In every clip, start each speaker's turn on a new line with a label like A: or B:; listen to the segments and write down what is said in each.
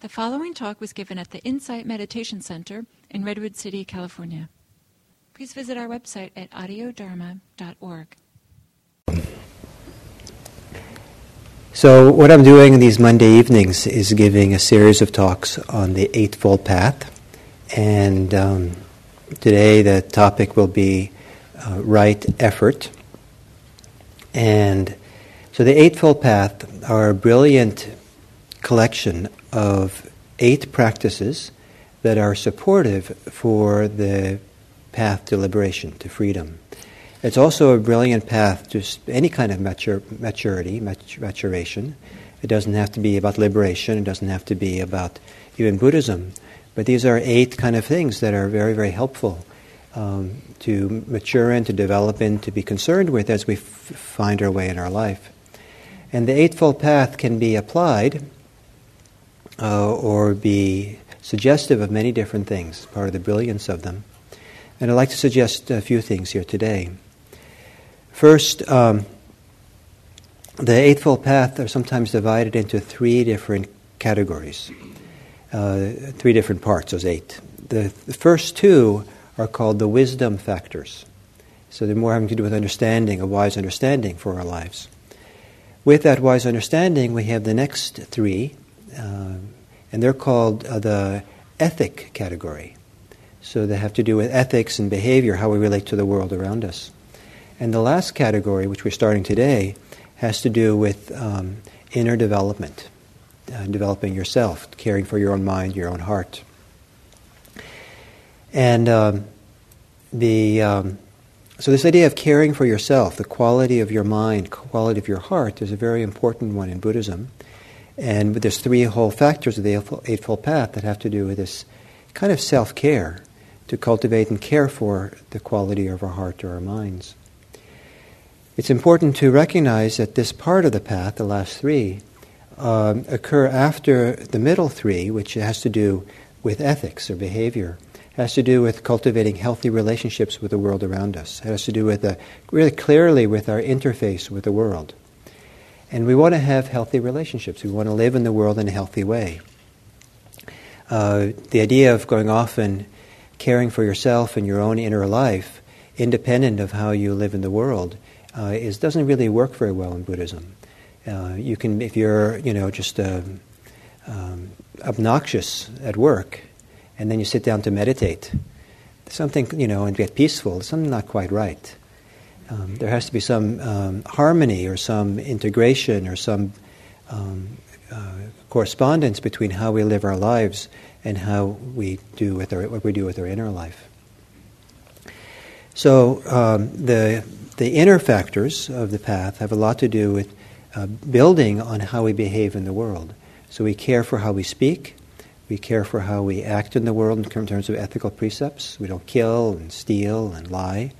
A: The following talk was given at the Insight Meditation Center in Redwood City, California. Please visit our website at audiodharma.org.
B: So, what I'm doing these Monday evenings is giving a series of talks on the Eightfold Path. And um, today the topic will be uh, right effort. And so, the Eightfold Path are a brilliant collection of eight practices that are supportive for the path to liberation, to freedom. It's also a brilliant path to any kind of matur- maturity, maturation. It doesn't have to be about liberation, it doesn't have to be about even Buddhism. But these are eight kind of things that are very, very helpful um, to mature in, to develop in, to be concerned with as we f- find our way in our life. And the Eightfold Path can be applied uh, or be suggestive of many different things, part of the brilliance of them. And I'd like to suggest a few things here today. First, um, the Eightfold Path are sometimes divided into three different categories, uh, three different parts, those eight. The, the, first two are called the wisdom factors. So they're more having to do with understanding, a wise understanding for our lives. With that wise understanding, we have the next three, uh, and they're called uh, the ethic category. So they have to do with ethics and behavior, how we relate to the world around us. And the last category, which we're starting today, has to do with um, inner development, uh, developing yourself, caring for your own mind, your own heart. And um, the um, so this idea of caring for yourself, the quality of your mind, quality of your heart, is a very important one in Buddhism. And there's three whole factors of the Eightfold Path that have to do with this kind of self care, to cultivate and care for the quality of our heart or our minds. It's important to recognize that this part of the path, the last three, um, occur after the middle three, which has to do with ethics or behavior, has to do with cultivating healthy relationships with the world around us, It has to do with a, really clearly with our interface with the world. And we want to have healthy relationships. We want to live in the world in a healthy way. Uh, the idea of going off and caring for yourself and your own inner life, independent of how you live in the world, uh, is doesn't really work very well in Buddhism. Uh, you can, if you're, you know, just uh, um, obnoxious at work, and then you sit down to meditate, something, you know, and get peaceful, something not quite right. Um, there has to be some um, harmony or some integration or some um, uh, correspondence between how we live our lives and how we do with our, what we do with our inner life. So um, the the inner factors of the path have a lot to do with uh, building on how we behave in the world. So we care for how we speak, we care for how we act in the world in terms of ethical precepts. We don't kill and steal and lie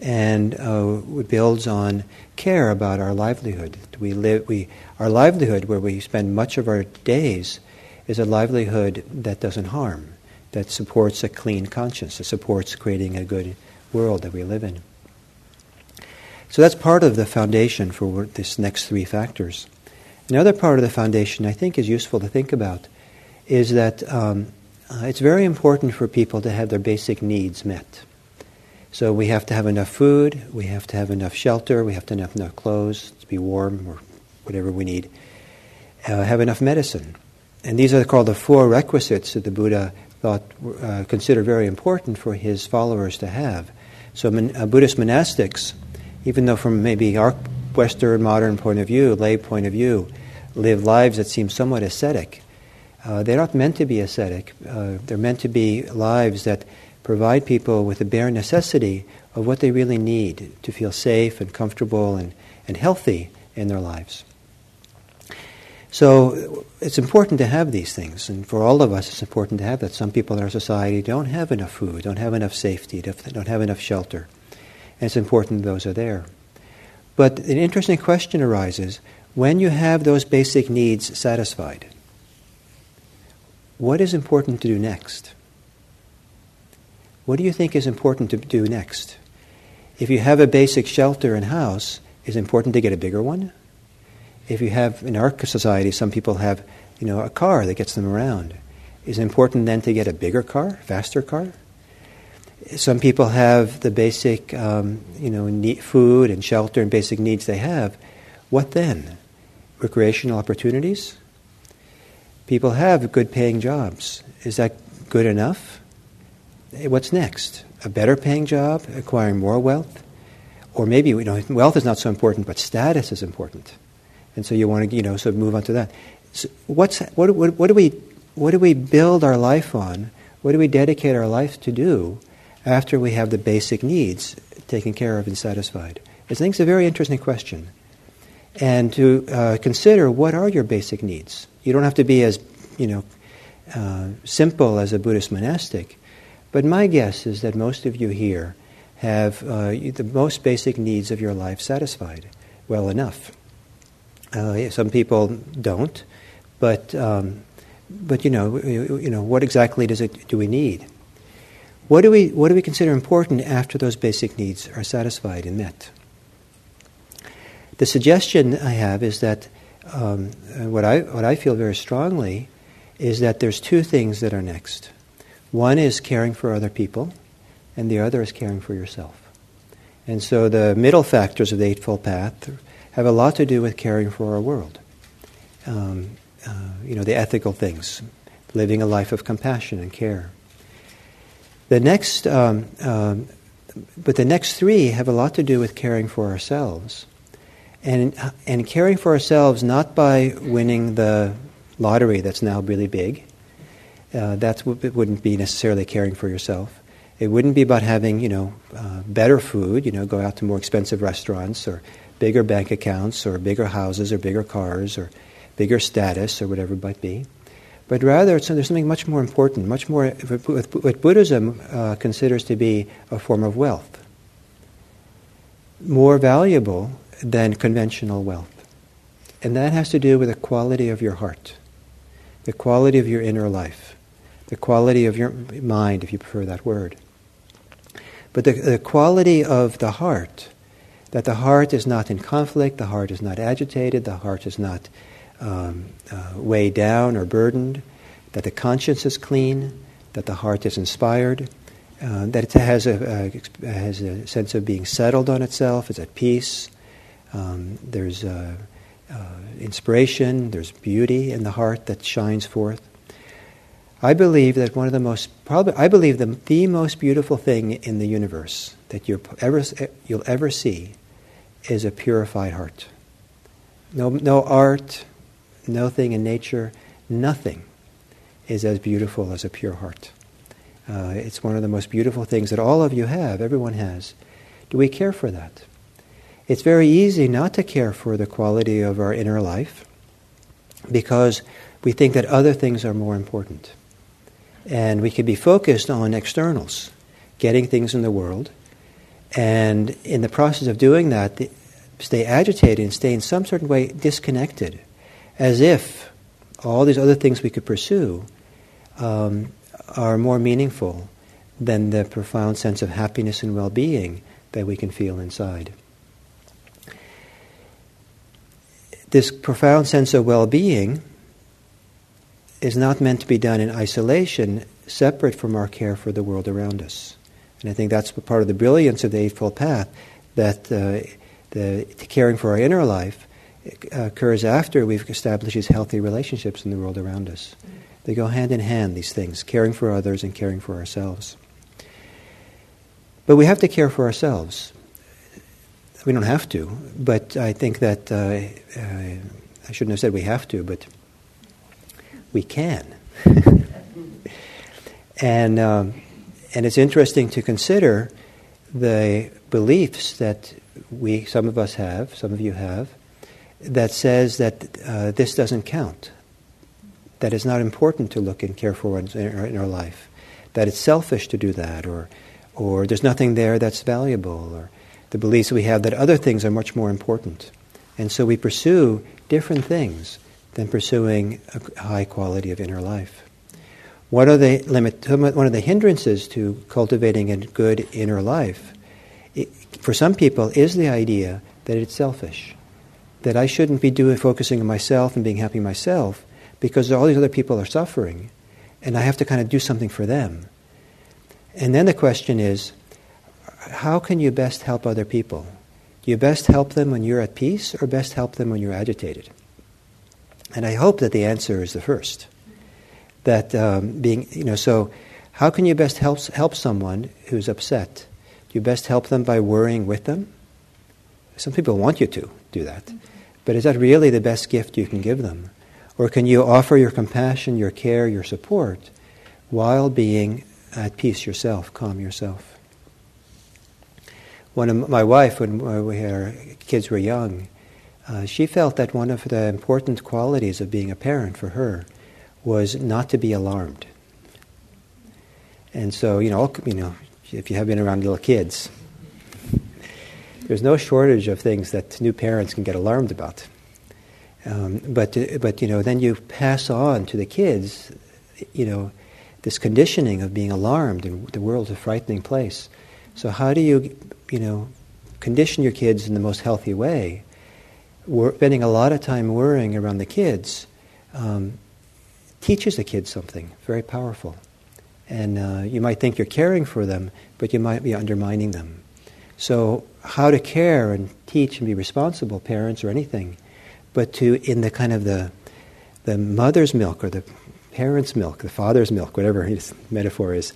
B: and uh, it builds on care about our livelihood. We live, we, our livelihood, where we spend much of our days, is a livelihood that doesn't harm, that supports a clean conscience, that supports creating a good world that we live in. So that's part of the foundation for this next three factors. Another part of the foundation I think is useful to think about is that um, uh, it's very important for people to have their basic needs met. So we have to have enough food, we have to have enough shelter, we have to have enough clothes to be warm or whatever we need, uh, have enough medicine. And these are called the four requisites that the Buddha thought uh, considered very important for his followers to have. So mon- uh, Buddhist monastics, even though from maybe our Western modern point of view, lay point of view, live lives that seem somewhat ascetic. Uh, they're not meant to be ascetic. Uh, they're meant to be lives that provide people with the bare necessity of what they really need to feel safe and comfortable and, and healthy in their lives. So it's important to have these things, and for all of us, it's important to have that. Some people in our society don't have enough food, don't have enough safety, don't have enough shelter, and it's important those are there. But an interesting question arises when you have those basic needs satisfied, what is important to do next? What do you think is important to do next? If you have a basic shelter and house, is it important to get a bigger one? If you have, in our society, some people have you know, a car that gets them around. Is it important then to get a bigger car, faster car? Some people have the basic, um, you know, need, food and shelter and basic needs they have. What then? Recreational opportunities? People have good paying jobs. Is that good enough? What's next? A better paying job, acquiring more wealth? Or maybe, you know, wealth is not so important, but status is important. And so you want to, you know, sort of move on to that. So what's, what, what, what, do we, what do we build our life on? What do we dedicate our life to do after we have the basic needs taken care of and satisfied? I think it's a very interesting question. And to uh, consider what are your basic needs. You don't have to be as, you know, uh, simple as a Buddhist monastic, but my guess is that most of you here have uh, the most basic needs of your life satisfied well enough. Uh, some people don't, but um, but you know you, know what exactly does it do we need? What do we what do we consider important after those basic needs are satisfied and met? The suggestion I have is that um, what I what I feel very strongly is that there's two things that are next. One is caring for other people, and the other is caring for yourself. And so the middle factors of the Eightfold Path have a lot to do with caring for our world. Um, uh, you know, the ethical things, living a life of compassion and care. The next, um, um, but the next three have a lot to do with caring for ourselves. And, and caring for ourselves not by winning the lottery that's now really big. Uh, that wouldn't be necessarily caring for yourself. It wouldn't be about having, you know, uh, better food, you know, go out to more expensive restaurants or bigger bank accounts or bigger houses or bigger cars or bigger status or whatever it might be. But rather, there's something much more important, much more what Buddhism uh, considers to be a form of wealth, more valuable than conventional wealth. And that has to do with the quality of your heart, the quality of your inner life, the quality of your mind, if you prefer that word. But the, the quality of the heart, that the heart is not in conflict, the heart is not agitated, the heart is not um, uh, weighed down or burdened, that the conscience is clean, that the heart is inspired, uh, that it has a, has a sense of being settled on itself, is at peace. Um, there's uh, uh, inspiration, there's beauty in the heart that shines forth. I believe that one of the most probably I believe the, the most beautiful thing in the universe that you ever you'll ever see is a purified heart. No, no art, nothing in nature, nothing is as beautiful as a pure heart. Uh, it's one of the most beautiful things that all of you have, everyone has. Do we care for that? It's very easy not to care for the quality of our inner life because we think that other things are more important. And we can be focused on externals, getting things in the world. And in the process of doing that, stay agitated and stay in some certain way disconnected, as if all these other things we could pursue um, are more meaningful than the profound sense of happiness and well being that we can feel inside. This profound sense of well being is not meant to be done in isolation, separate from our care for the world around us. And I think that's part of the brilliance of the Eightfold Path, that uh, the caring for our inner life occurs after we've established these healthy relationships in the world around us. They go hand in hand, these things, caring for others and caring for ourselves. But we have to care for ourselves. We don't have to, but I think that uh, uh, I shouldn't have said we have to, but we can. and, um, and it's interesting to consider the beliefs that we, some of us have, some of you have, that says that uh, this doesn't count, that it's not important to look and care for in our, in our life, that it's selfish to do that, or, or there's nothing there that's valuable, or the beliefs we have that other things are much more important. And so we pursue different things than pursuing a high quality of inner life. One of the limit, one of the hindrances to cultivating a good inner life, it, for some people, is the idea that it's selfish, that I shouldn't be doing focusing on myself and being happy myself, because all these other people are suffering, and I have to kind of do something for them. And then the question is how can you best help other people? Do you best help them when you're at peace or best help them when you're agitated? And I hope that the answer is the first. That um, being, you know, so how can you best help, help someone who's upset? Do you best help them by worrying with them? Some people want you to do that. But is that really the best gift you can give them? Or can you offer your compassion, your care, your support while being at peace yourself, calm yourself? One of my wife, when our kids were young, uh, she felt that one of the important qualities of being a parent for her was not to be alarmed. And so, you know, you know, if you have been around little kids, there's no shortage of things that new parents can get alarmed about. Um, but, but, you know, then you pass on to the kids, you know, this conditioning of being alarmed and the world's a frightening place. So how do you, you know, condition your kids in the most healthy way? We're spending a lot of time worrying around the kids um, teaches the kids something very powerful. And uh, you might think you're caring for them, but you might be undermining them. So, how to care and teach and be responsible, parents or anything, but to, in the kind of the, the mother's milk or the parent's milk, the father's milk, whatever his metaphor is,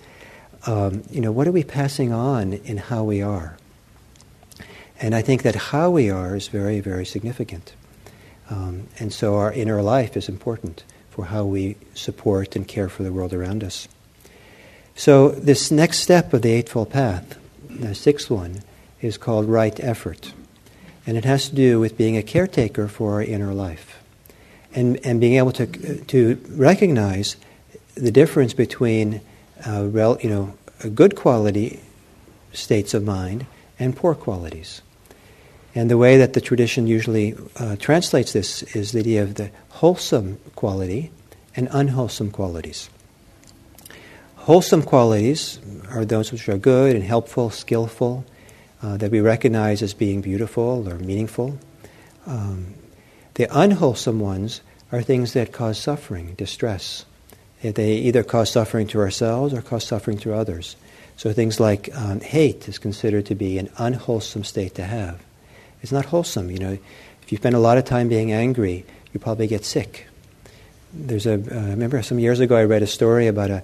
B: um, you know, what are we passing on in how we are? And I think that how we are is very, very significant. Um, and so our inner life is important for how we support and care for the world around us. So, this next step of the Eightfold Path, the sixth one, is called right effort. And it has to do with being a caretaker for our inner life and, and being able to, to recognize the difference between uh, rel, you know, good quality states of mind and poor qualities. And the way that the tradition usually uh, translates this is the idea of the wholesome quality and unwholesome qualities. Wholesome qualities are those which are good and helpful, skillful, uh, that we recognize as being beautiful or meaningful. Um, the unwholesome ones are things that cause suffering, distress. They either cause suffering to ourselves or cause suffering to others. So things like um, hate is considered to be an unwholesome state to have. It's not wholesome. You know, if you spend a lot of time being angry, you probably get sick. There's a. Uh, I remember some years ago I read a story about a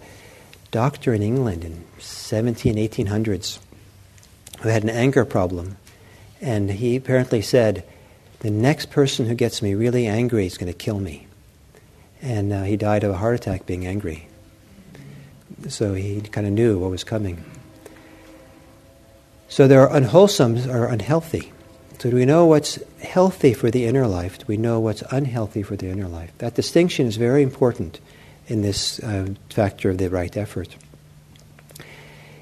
B: doctor in England in 17, 1800s who had an anger problem. And he apparently said, The next person who gets me really angry is going to kill me. And uh, he died of a heart attack being angry. So he kind of knew what was coming. So there are unwholesome or unhealthy. So do we know what's healthy for the inner life? Do we know what's unhealthy for the inner life? That distinction is very important in this uh, factor of the right effort.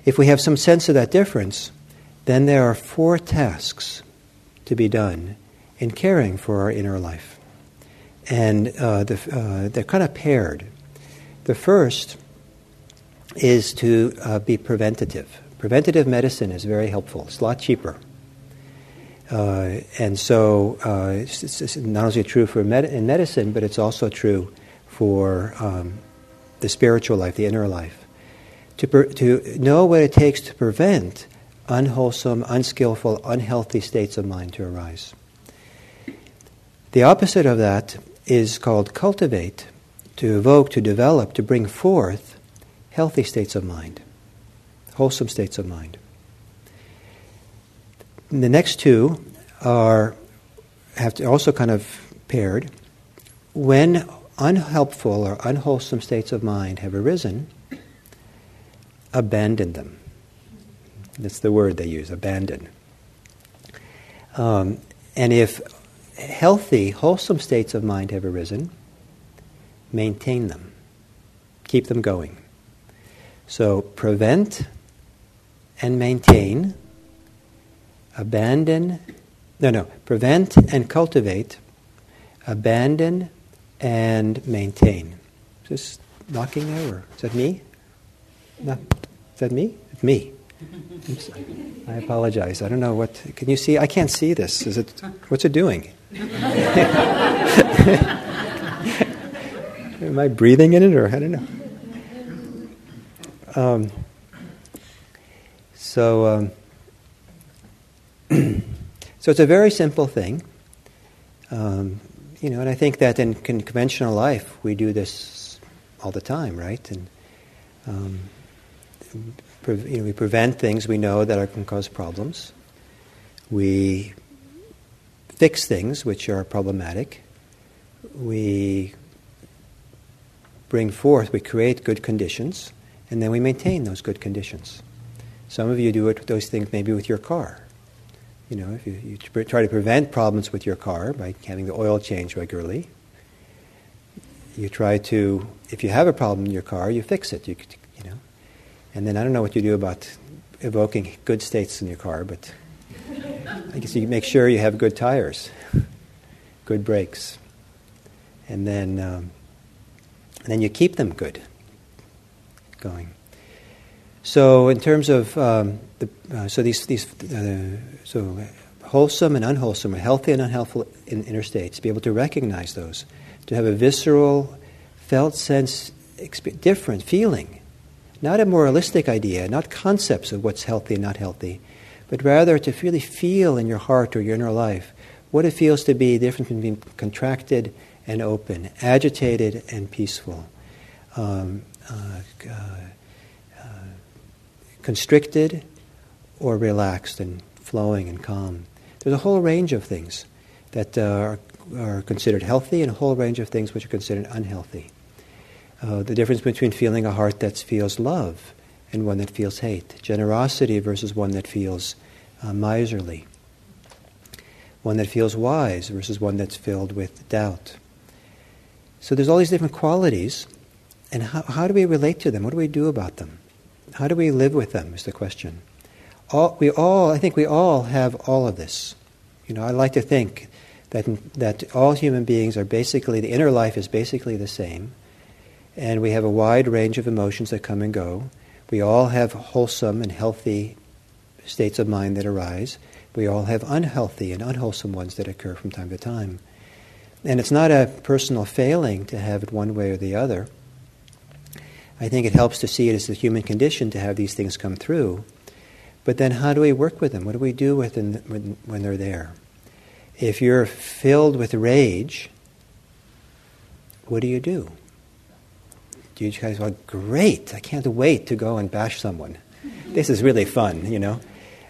B: If we have some sense of that difference, then there are four tasks to be done in caring for our inner life. And uh, the, uh, they're kind of paired. The first is to uh, be preventative. Preventative medicine is very helpful, it's a lot cheaper. Uh, and so uh, it's, it's, not only true for med- in medicine, but it's also true for um, the spiritual life, the inner life. To, per- to know what it takes to prevent unwholesome, unskillful, unhealthy states of mind to arise. The opposite of that is called cultivate, to evoke, to develop, to bring forth healthy states of mind, wholesome states of mind. The next two are have to also kind of paired. When unhelpful or unwholesome states of mind have arisen, abandon them. That's the word they use, abandon. Um, and if healthy, wholesome states of mind have arisen, maintain them, keep them going. So prevent and maintain, abandon, no, no, prevent and cultivate, abandon and maintain. This knocking there, or is that me? No, is that me? It's me. I apologize. I don't know what. Can you see? I can't see this. Is it? What's it doing? Am I breathing in it, or I don't know? Um, so, um, so it's a very simple thing, um, you know. And I think that in conventional life we do this all the time, right? And um, pre- you know, we prevent things we know that are, can cause problems. We fix things which are problematic. We bring forth, we create good conditions, and then we maintain those good conditions. Some of you do it, those things maybe with your car. You know, if you, you try to prevent problems with your car by having the oil change regularly, you try to, if you have a problem in your car, you fix it. You, you know, and then I don't know what you do about evoking good states in your car, but I guess you make sure you have good tires, good brakes, and then um, and then you keep them good going. So, in terms of um, the, uh, so these these uh, so wholesome and unwholesome, or healthy and unhealthy in inner states, be able to recognize those, to have a visceral, felt sense, exp- different feeling, not a moralistic idea, not concepts of what's healthy and not healthy, but rather to really feel in your heart or your inner life what it feels to be different from being contracted and open, agitated and peaceful. Um, uh, uh, constricted or relaxed and flowing and calm. There's a whole range of things that uh, are, are, considered healthy and a whole range of things which are considered unhealthy. Uh, the difference between feeling a heart that feels love and one that feels hate, generosity versus one that feels uh, miserly, one that feels wise versus one that's filled with doubt. So there's all these different qualities, and how, how do we relate to them? What do we do about them? How do we live with them is the question. All, we all, I think we all have all of this. You know, I like to think that, that all human beings are basically, the inner life is basically the same, and we have a wide range of emotions that come and go. We all have wholesome and healthy states of mind that arise. We all have unhealthy and unwholesome ones that occur from time to time. And it's not a personal failing to have it one way or the other. I think it helps to see it as the human condition to have these things come through. But then, how do we work with them? What do we do with them when, when they're there? If you're filled with rage, what do you do? Do you guys go, great, I can't wait to go and bash someone. This is really fun, you know.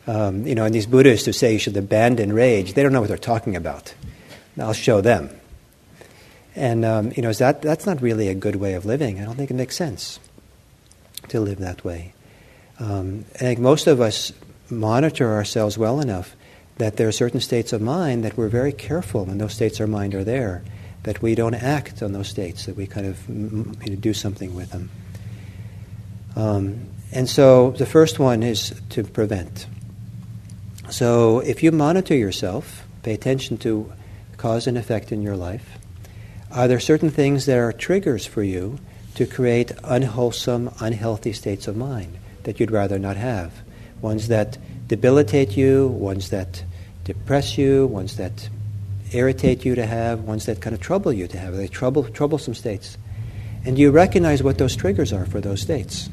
B: Um, you know, and these Buddhists who say you should abandon rage, they don't know what they're talking about. I'll show them. And um, you know, that that's not really a good way of living. I don't think it makes sense to live that way. Um, I think most of us monitor ourselves well enough that there are certain states of mind that we're very careful when those states of mind are there, that we don't act on those states, that we kind of you know, do something with them. Um, and so the first one is to prevent. So if you monitor yourself, pay attention to cause and effect in your life, are there certain things that are triggers for you to create unwholesome, unhealthy states of mind that you'd rather not have? Ones that debilitate you, ones that depress you, ones that irritate you to have, ones that kind of trouble you to have. They trouble, troublesome states? And do you recognize what those triggers are for those states?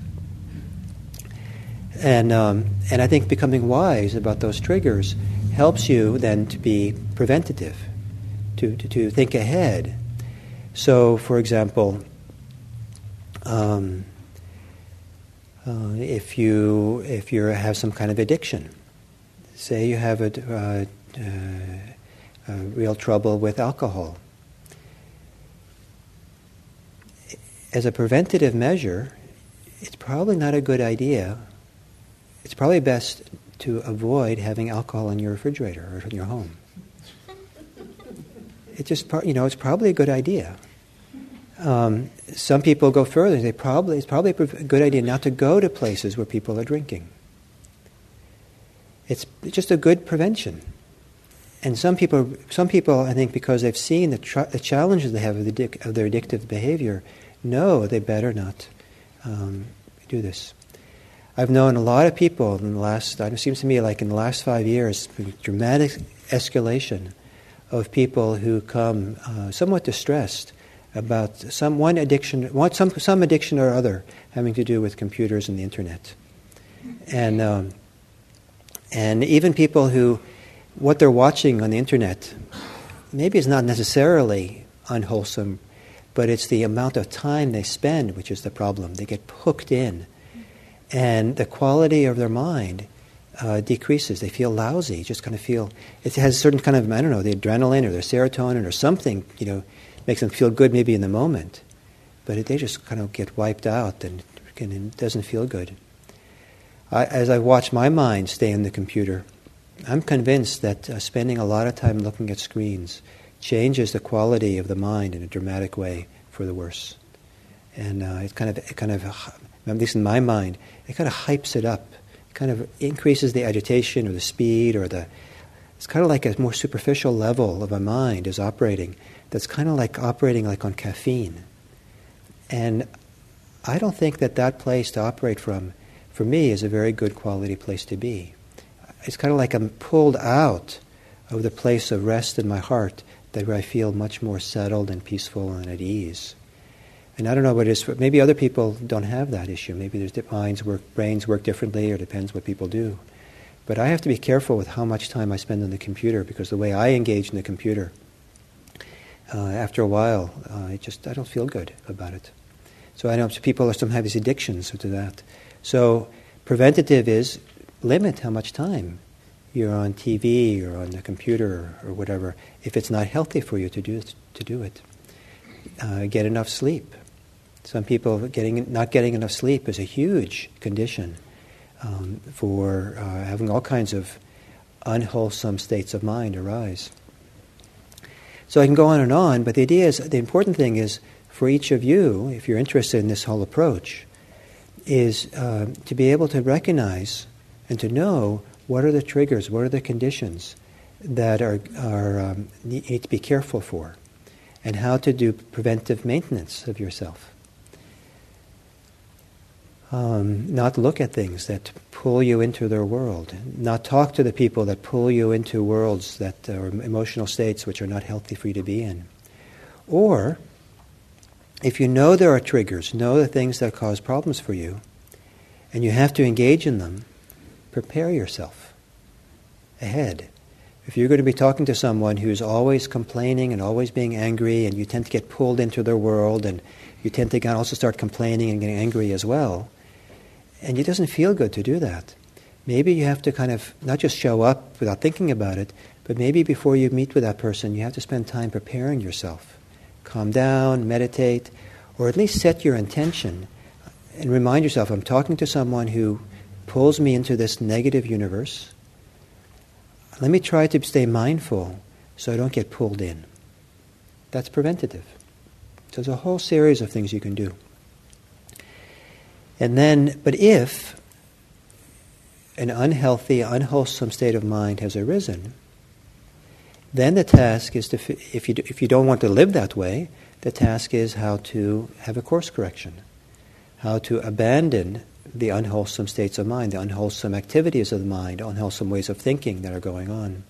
B: And, um, and I think becoming wise about those triggers helps you then to be preventative, to, to, to think ahead, so, for example, um, uh, if you if you have some kind of addiction, say you have a, uh, uh, real trouble with alcohol, as a preventative measure, it's probably not a good idea. It's probably best to avoid having alcohol in your refrigerator or in your home it just you know it's probably a good idea. Um, some people go further. They probably it's probably a good idea not to go to places where people are drinking. It's just a good prevention. And some people, some people, I think, because they've seen the, tr- the challenges they have of, the of, their addictive behavior, know they better not um, do this. I've known a lot of people in the last, it seems to me like in the last five years, dramatic escalation of people who come uh, somewhat distressed about some one addiction, some, some addiction or other having to do with computers and the internet. And, um, and even people who, what they're watching on the internet, maybe is not necessarily unwholesome, but it's the amount of time they spend which is the problem. They get hooked in. And the quality of their mind uh, decreases. They feel lousy, just kind of feel, it has a certain kind of, I don't know, the adrenaline or their serotonin or something, you know, makes them feel good maybe in the moment. But they just kind of get wiped out and, and it doesn't feel good. I, as I watch my mind stay in the computer, I'm convinced that uh, spending a lot of time looking at screens changes the quality of the mind in a dramatic way for the worse. And uh, it kind of, it kind of, at least in my mind, it kind of hypes it up. Kind of increases the agitation or the speed or the. It's kind of like a more superficial level of a mind is operating. That's kind of like operating like on caffeine. And I don't think that that place to operate from, for me, is a very good quality place to be. It's kind of like I'm pulled out of the place of rest in my heart that where I feel much more settled and peaceful and at ease. And I don't know what it is. Maybe other people don't have that issue. Maybe there's minds work, brains work differently, or depends what people do. But I have to be careful with how much time I spend on the computer because the way I engage in the computer, uh, after a while, uh, it just I don't feel good about it. So I know people some have these addictions to that. So preventative is limit how much time you're on TV or on the computer or whatever if it's not healthy for you to do to do it. Uh, get enough sleep. Some people getting not getting enough sleep is a huge condition um, for uh, having all kinds of unwholesome states of mind arise. So I can go on and on, but the idea is the important thing is for each of you, if you're interested in this whole approach, is uh, to be able to recognize and to know what are the triggers? What are the conditions that are, are um, need to be careful for? And how to do preventive maintenance of yourself. Um, not look at things that pull you into their world. Not talk to the people that pull you into worlds that are emotional states which are not healthy for you to be in. Or, if you know there are triggers, know the things that cause problems for you, and you have to engage in them, prepare yourself ahead. If you're going to be talking to someone who's always complaining and always being angry, and you tend to get pulled into their world, and you tend to also start complaining and getting angry as well, and it doesn't feel good to do that. Maybe you have to kind of not just show up without thinking about it, but maybe before you meet with that person, you have to spend time preparing yourself. Calm down, meditate, or at least set your intention and remind yourself I'm talking to someone who pulls me into this negative universe. Let me try to stay mindful so I don't get pulled in. That's preventative. So there's a whole series of things you can do. And then, but if an unhealthy, unwholesome state of mind has arisen, then the task is to, if you, if you don't want to live that way, the task is how to have a course correction, how to abandon the unwholesome states of mind, the unwholesome activities of the mind, unwholesome ways of thinking that are going on.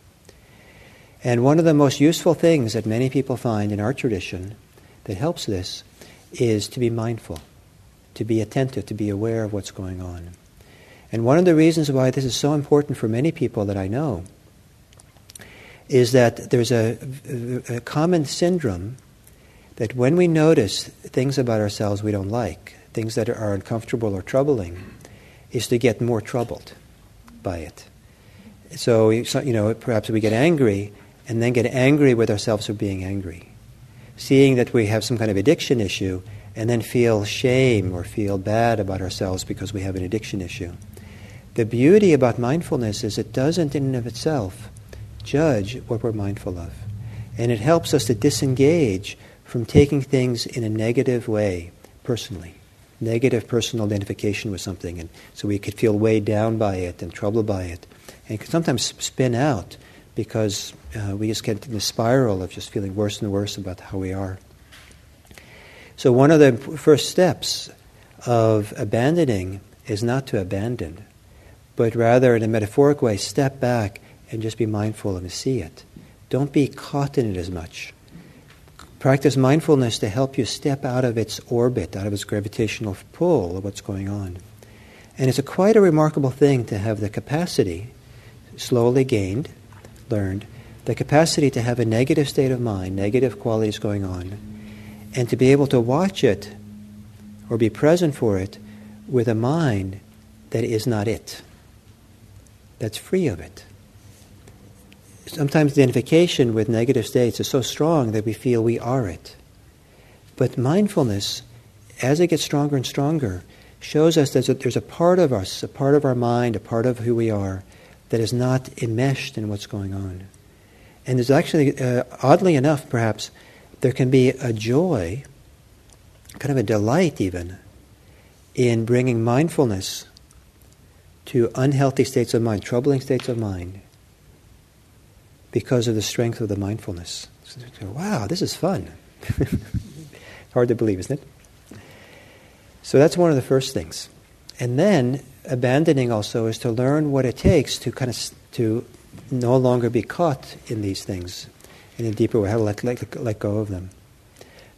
B: And one of the most useful things that many people find in our tradition that helps this is to be mindful, to be attentive, to be aware of what's going on. And one of the reasons why this is so important for many people that I know is that there's a, a common syndrome that when we notice things about ourselves we don't like, things that are uncomfortable or troubling, is to get more troubled by it. So, you know, perhaps we get angry and then get angry with ourselves for being angry. Seeing that we have some kind of addiction issue and then feel shame or feel bad about ourselves because we have an addiction issue. The beauty about mindfulness is it doesn't, in and of itself, judge what we're mindful of. And it helps us to disengage from taking things in a negative way personally negative personal identification with something, and so we could feel weighed down by it and troubled by it, and it could sometimes spin out because uh, we just get in the spiral of just feeling worse and worse about how we are. So one of the first steps of abandoning is not to abandon, but rather, in a metaphoric way, step back and just be mindful and see it. Don't be caught in it as much. practice mindfulness to help you step out of its orbit, out of its gravitational pull of what's going on. And it's a quite a remarkable thing to have the capacity, slowly gained, learned, the capacity to have a negative state of mind, negative qualities going on, and to be able to watch it or be present for it with a mind that is not it, that's free of it. Sometimes identification with negative states is so strong that we feel we are it. But mindfulness, as it gets stronger and stronger, shows us that there's a part of us, a part of our mind, a part of who we are, that is not enmeshed in what's going on. And there's actually, uh, oddly enough, perhaps, there can be a joy, kind of a delight even, in bringing mindfulness to unhealthy states of mind, troubling states of mind, because of the strength of the mindfulness. wow, this is fun. Hard to believe, isn't it? So that's one of the first things. And then abandoning also is to learn what it takes to kind of to no longer be caught in these things in a deeper way, how to let, let, let go of them.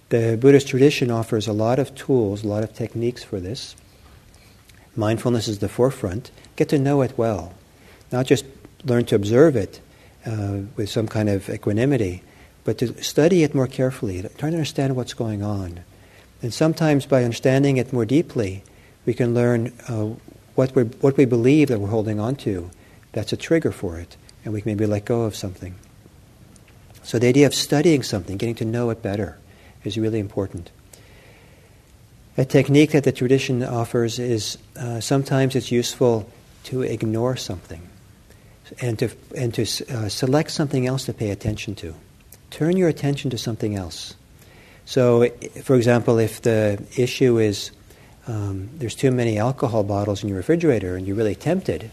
B: The Buddhist tradition offers a lot of tools, a lot of techniques for this. Mindfulness is the forefront. Get to know it well. Not just learn to observe it uh, with some kind of equanimity, but to study it more carefully, try to understand what's going on. And sometimes by understanding it more deeply, we can learn uh, what, we what we believe that we're holding on to. That's a trigger for it, and we can maybe let go of something. So the idea of studying something, getting to know it better, is really important. A technique that the tradition offers is uh, sometimes it's useful to ignore something and to, and to uh, select something else to pay attention to. Turn your attention to something else. So, for example, if the issue is um, there's too many alcohol bottles in your refrigerator and you're really tempted,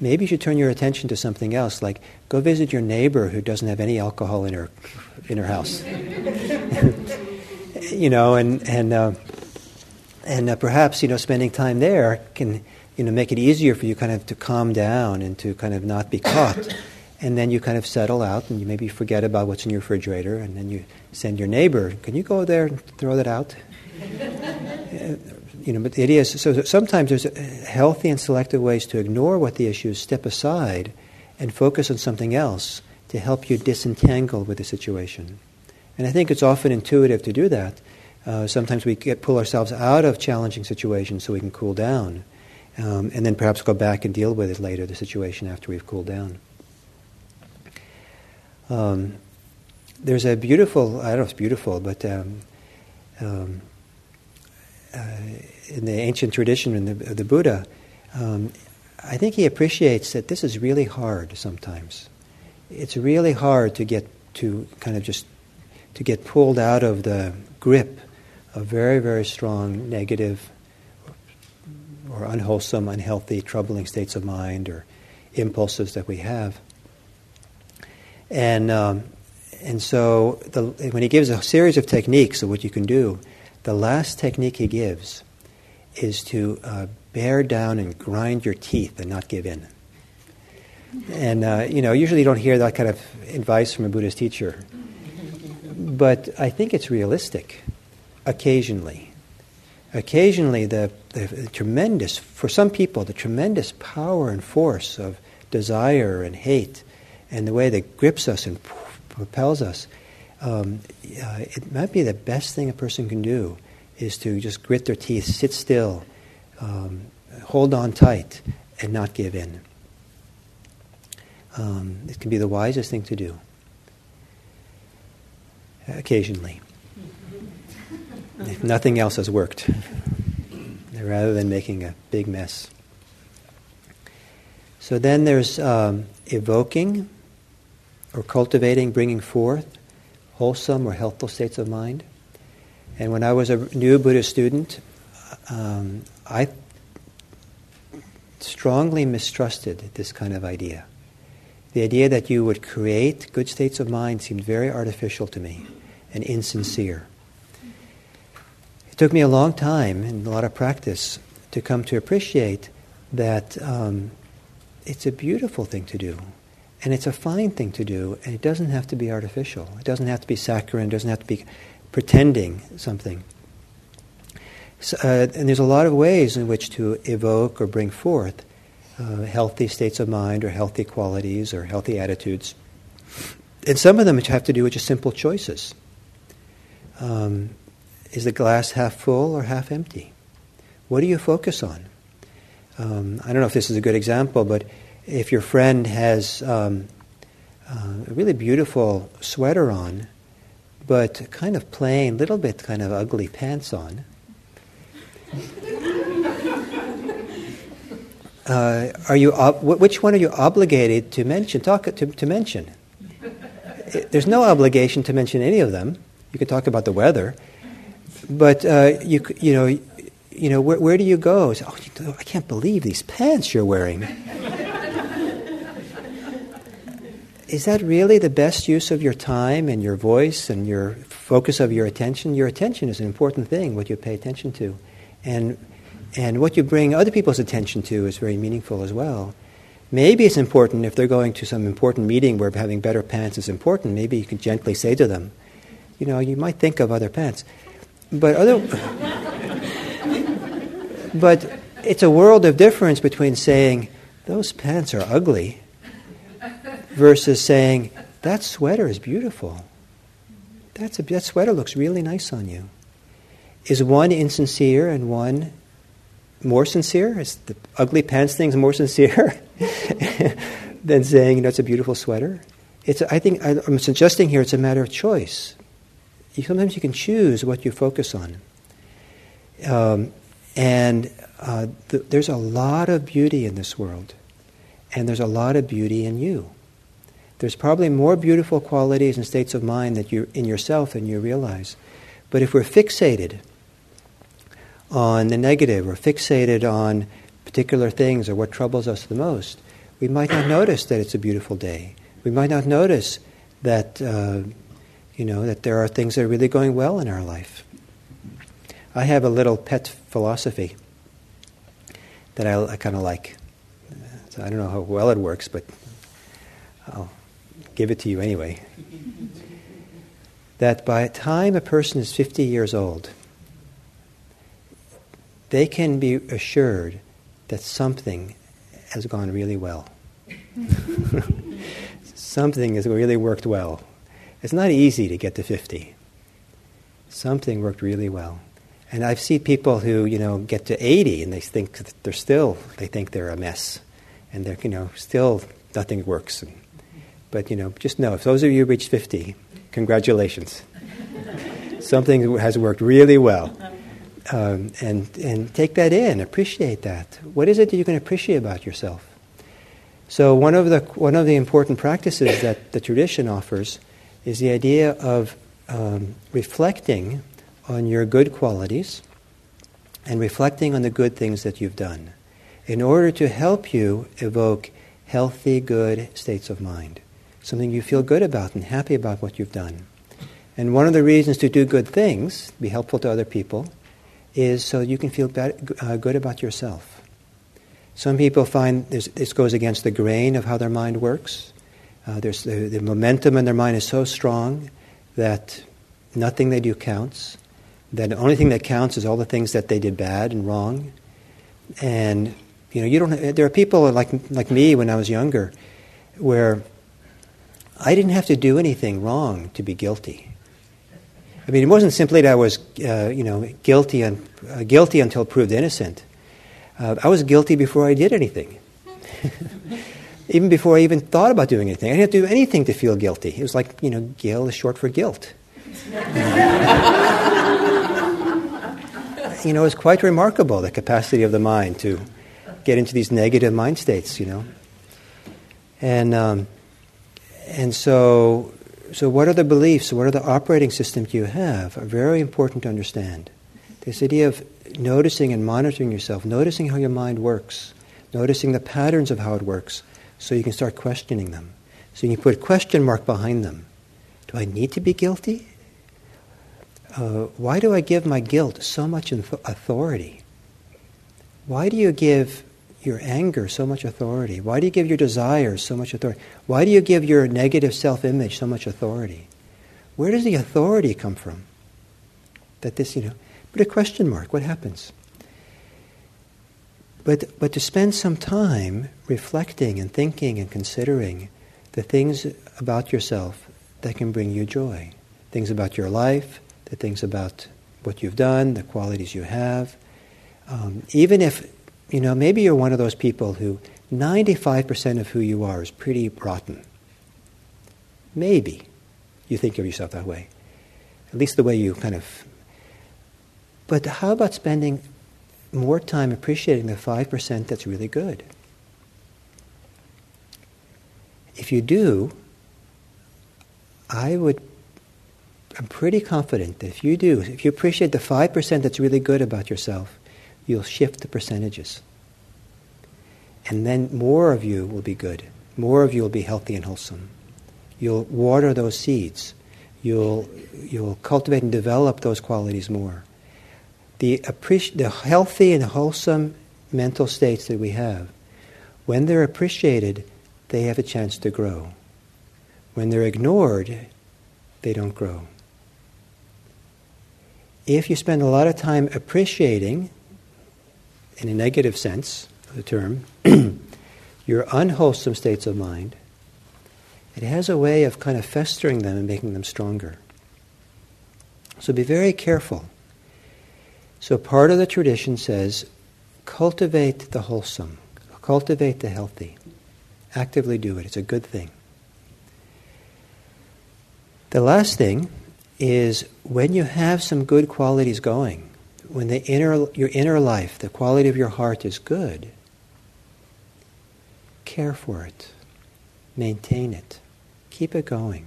B: maybe you should turn your attention to something else, like go visit your neighbor who doesn't have any alcohol in her in her house. you know, and and uh, and uh, perhaps you know spending time there can you know make it easier for you kind of to calm down and to kind of not be caught. And then you kind of settle out, and you maybe forget about what's in your refrigerator, and then you send your neighbor, "Can you go there and throw that out?" You know, but the idea is so sometimes there's healthy and selective ways to ignore what the issue is, step aside, and focus on something else to help you disentangle with the situation. And I think it's often intuitive to do that. Uh, sometimes we get, pull ourselves out of challenging situations so we can cool down, um, and then perhaps go back and deal with it later, the situation after we've cooled down. Um, there's a beautiful, I don't know if it's beautiful, but um, um uh, in the ancient tradition in the, the Buddha, um, I think he appreciates that this is really hard sometimes. It's really hard to get to kind of just to get pulled out of the grip of very, very strong negative or unwholesome, unhealthy, troubling states of mind or impulses that we have. And, um, and so the, when he gives a series of techniques of what you can do, the last technique he gives is to uh, bear down and grind your teeth and not give in. And, uh, you know, usually you don't hear that kind of advice from a Buddhist teacher. But I think it's realistic occasionally. Occasionally, the, the, the tremendous, for some people, the tremendous power and force of desire and hate and the way that grips us and propels us um, uh, it might be the best thing a person can do is to just grit their teeth, sit still, um, hold on tight, and not give in. Um, it can be the wisest thing to do. Occasionally. if nothing else has worked, rather than making a big mess. So then there's um, evoking or cultivating, bringing forth wholesome or healthful states of mind. And when I was a new Buddhist student, um, I strongly mistrusted this kind of idea. The idea that you would create good states of mind seemed very artificial to me and insincere. It took me a long time and a lot of practice to come to appreciate that um, it's a beautiful thing to do And it's a fine thing to do, and it doesn't have to be artificial. It doesn't have to be saccharine, it doesn't have to be pretending something. So, uh, and there's a lot of ways in which to evoke or bring forth uh, healthy states of mind or healthy qualities or healthy attitudes. And some of them have to do with just simple choices. Um, is the glass half full or half empty? What do you focus on? Um, I don't know if this is a good example, but if your friend has um, uh, a really beautiful sweater on, but kind of plain, little bit kind of ugly pants on, uh, are you ob- which one are you obligated to mention? Talk to, to mention. There's no obligation to mention any of them. You can talk about the weather, but uh, you you know you know where, where do you go? Oh, I can't believe these pants you're wearing. Is that really the best use of your time and your voice and your focus of your attention? Your attention is an important thing. What you pay attention to, and and what you bring other people's attention to is very meaningful as well. Maybe it's important if they're going to some important meeting where having better pants is important. Maybe you can gently say to them, you know, you might think of other pants. But other But it's a world of difference between saying, those pants are ugly, versus saying, that sweater is beautiful. That's a, that sweater looks really nice on you. Is one insincere and one more sincere? Is the ugly pants thing more sincere than saying, you know, it's a beautiful sweater? It's, I think I, am suggesting here it's a matter of choice. Sometimes you can choose what you focus on. Um, and uh, th- there's a lot of beauty in this world, and there's a lot of beauty in you. There's probably more beautiful qualities and states of mind that you in yourself than you realize. But if we're fixated on the negative or fixated on particular things or what troubles us the most, we might not notice that it's a beautiful day. We might not notice that uh, you know that there are things that are really going well in our life. I have a little pet philosophy that I, I kind of like. So I don't know how well it works, but I'll give it to you anyway. that by the time a person is 50 years old, they can be assured that something has gone really well. something has really worked well. It's not easy to get to 50. Something worked really well. And I've seen people who, you know, get to 80 and they think they're still, they think they're a mess. And they're, you know, still nothing works. But, you know, just know, if those of you reach 50, congratulations. Something has worked really well. Um, and, and take that in, appreciate that. What is it that you can appreciate about yourself? So, one of the, one of the important practices that the tradition offers is the idea of um, reflecting on your good qualities and reflecting on the good things that you've done in order to help you evoke healthy, good states of mind. Something you feel good about and happy about what you've done. And one of the reasons to do good things, be helpful to other people, is so you can feel uh, good about yourself. Some people find this, this, goes against the grain of how their mind works. Uh, there's the, the momentum in their mind is so strong that nothing they do counts. That the only thing that counts is all the things that they did bad and wrong. And you know, you don't. There are people like like me when I was younger, where I didn't have to do anything wrong to be guilty. I mean, it wasn't simply that I was, uh, you know, guilty, and, uh, guilty until proved innocent. Uh, I was guilty before I did anything. even before I even thought about doing anything. I didn't have to do anything to feel guilty. It was like, you know, Gil is short for guilt. you know, it's quite remarkable the capacity of the mind to get into these negative mind states, you know. And, um, and so so, what are the beliefs? What are the operating systems you have? Are very important to understand. This idea of noticing and monitoring yourself, noticing how your mind works, noticing the patterns of how it works, so you can start questioning them. So you can put a question mark behind them. Do I need to be guilty? Uh, why do I give my guilt so much authority? Why do you give your anger so much authority? Why do you give your desires so much authority? Why do you give your negative self image so much authority? Where does the authority come from? That this, you know, put a question mark. What happens? But, but to spend some time reflecting and thinking and considering the things about yourself that can bring you joy, things about your life, the things about what you've done, the qualities you have. Um, even if, you know, maybe you're one of those people who 95% of who you are is pretty rotten. Maybe you think of yourself that way. At least the way you kind of. But how about spending more time appreciating the 5% that's really good? If you do, I would I'm pretty confident that if you do, if you appreciate the 5% that's really good about yourself, you'll shift the percentages. And then more of you will be good. More of you will be healthy and wholesome. You'll water those seeds. You'll, you'll cultivate and develop those qualities more. The, appreci- the healthy and wholesome mental states that we have, when they're appreciated, they have a chance to grow. When they're ignored, they don't grow if you spend a lot of time appreciating, in a negative sense of the term, your unwholesome states of mind, it has a way of kind of festering them and making them stronger. So be very careful. So part of the tradition says cultivate the wholesome, cultivate the healthy. Actively do it, it's a good thing. The last thing is when you have some good qualities going, when the inner, your inner life, the quality of your heart is good, care for it, maintain it, keep it going.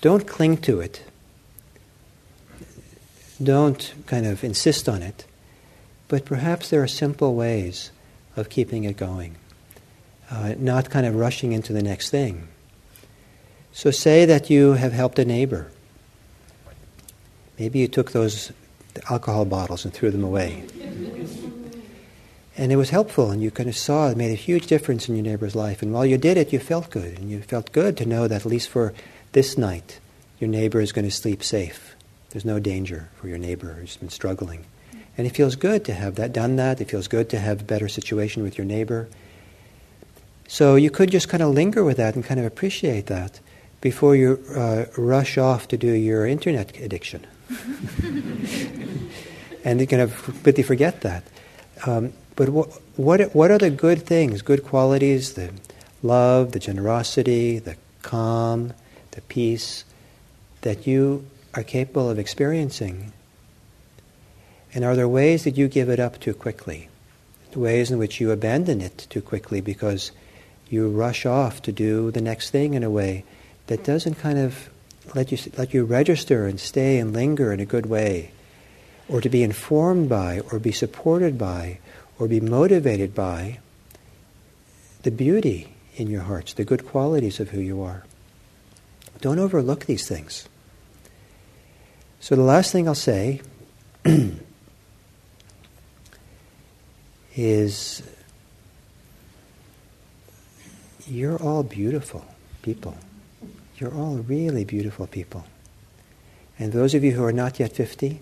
B: Don't cling to it. Don't kind of insist on it. But perhaps there are simple ways of keeping it going, uh, not kind of rushing into the next thing. So, say that you have helped a neighbor Maybe you took those alcohol bottles and threw them away. and it was helpful, and you kind of saw it made a huge difference in your neighbor's life. And while you did it, you felt good. And you felt good to know that at least for this night, your neighbor is going to sleep safe. There's no danger for your neighbor who's been struggling. And it feels good to have that done that. It feels good to have a better situation with your neighbor. So you could just kind of linger with that and kind of appreciate that before you uh, rush off to do your internet addiction. and you of completely forget that. Um, but what, what, what are the good things, good qualities, the love, the generosity, the calm, the peace that you are capable of experiencing? And are there ways that you give it up too quickly? Ways in which you abandon it too quickly because you rush off to do the next thing in a way that doesn't kind of let you, let you register and stay and linger in a good way, or to be informed by, or be supported by, or be motivated by the beauty in your hearts, the good qualities of who you are. Don't overlook these things. So, the last thing I'll say is you're all beautiful people. You're all really beautiful people. And those of you who are not yet 50,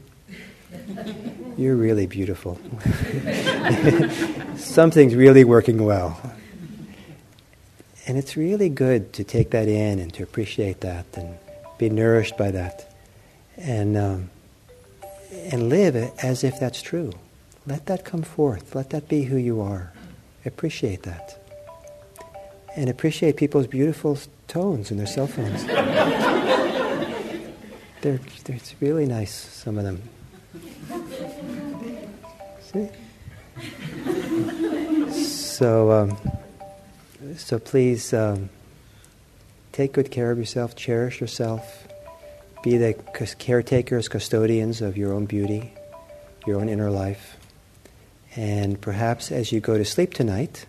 B: you're really beautiful. Something's really working well. And it's really good to take that in and to appreciate that and be nourished by that. And, um, and live as if that's true. Let that come forth. Let that be who you are. Appreciate that. And appreciate people's beautiful tones in their cell phones. they're, they're it's really nice, some of them. See? So, um, so please um, take good care of yourself, cherish yourself, be the caretakers, custodians of your own beauty, your own inner life. And perhaps as you go to sleep tonight,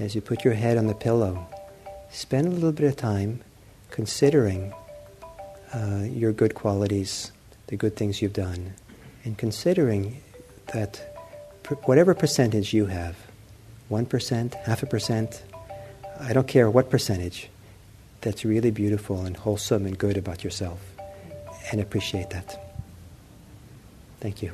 B: as you put your head on the pillow, spend a little bit of time considering uh, your good qualities, the good things you've done, and considering that whatever percentage you have 1%, half a percent, I don't care what percentage, that's really beautiful and wholesome and good about yourself. And appreciate that. Thank you.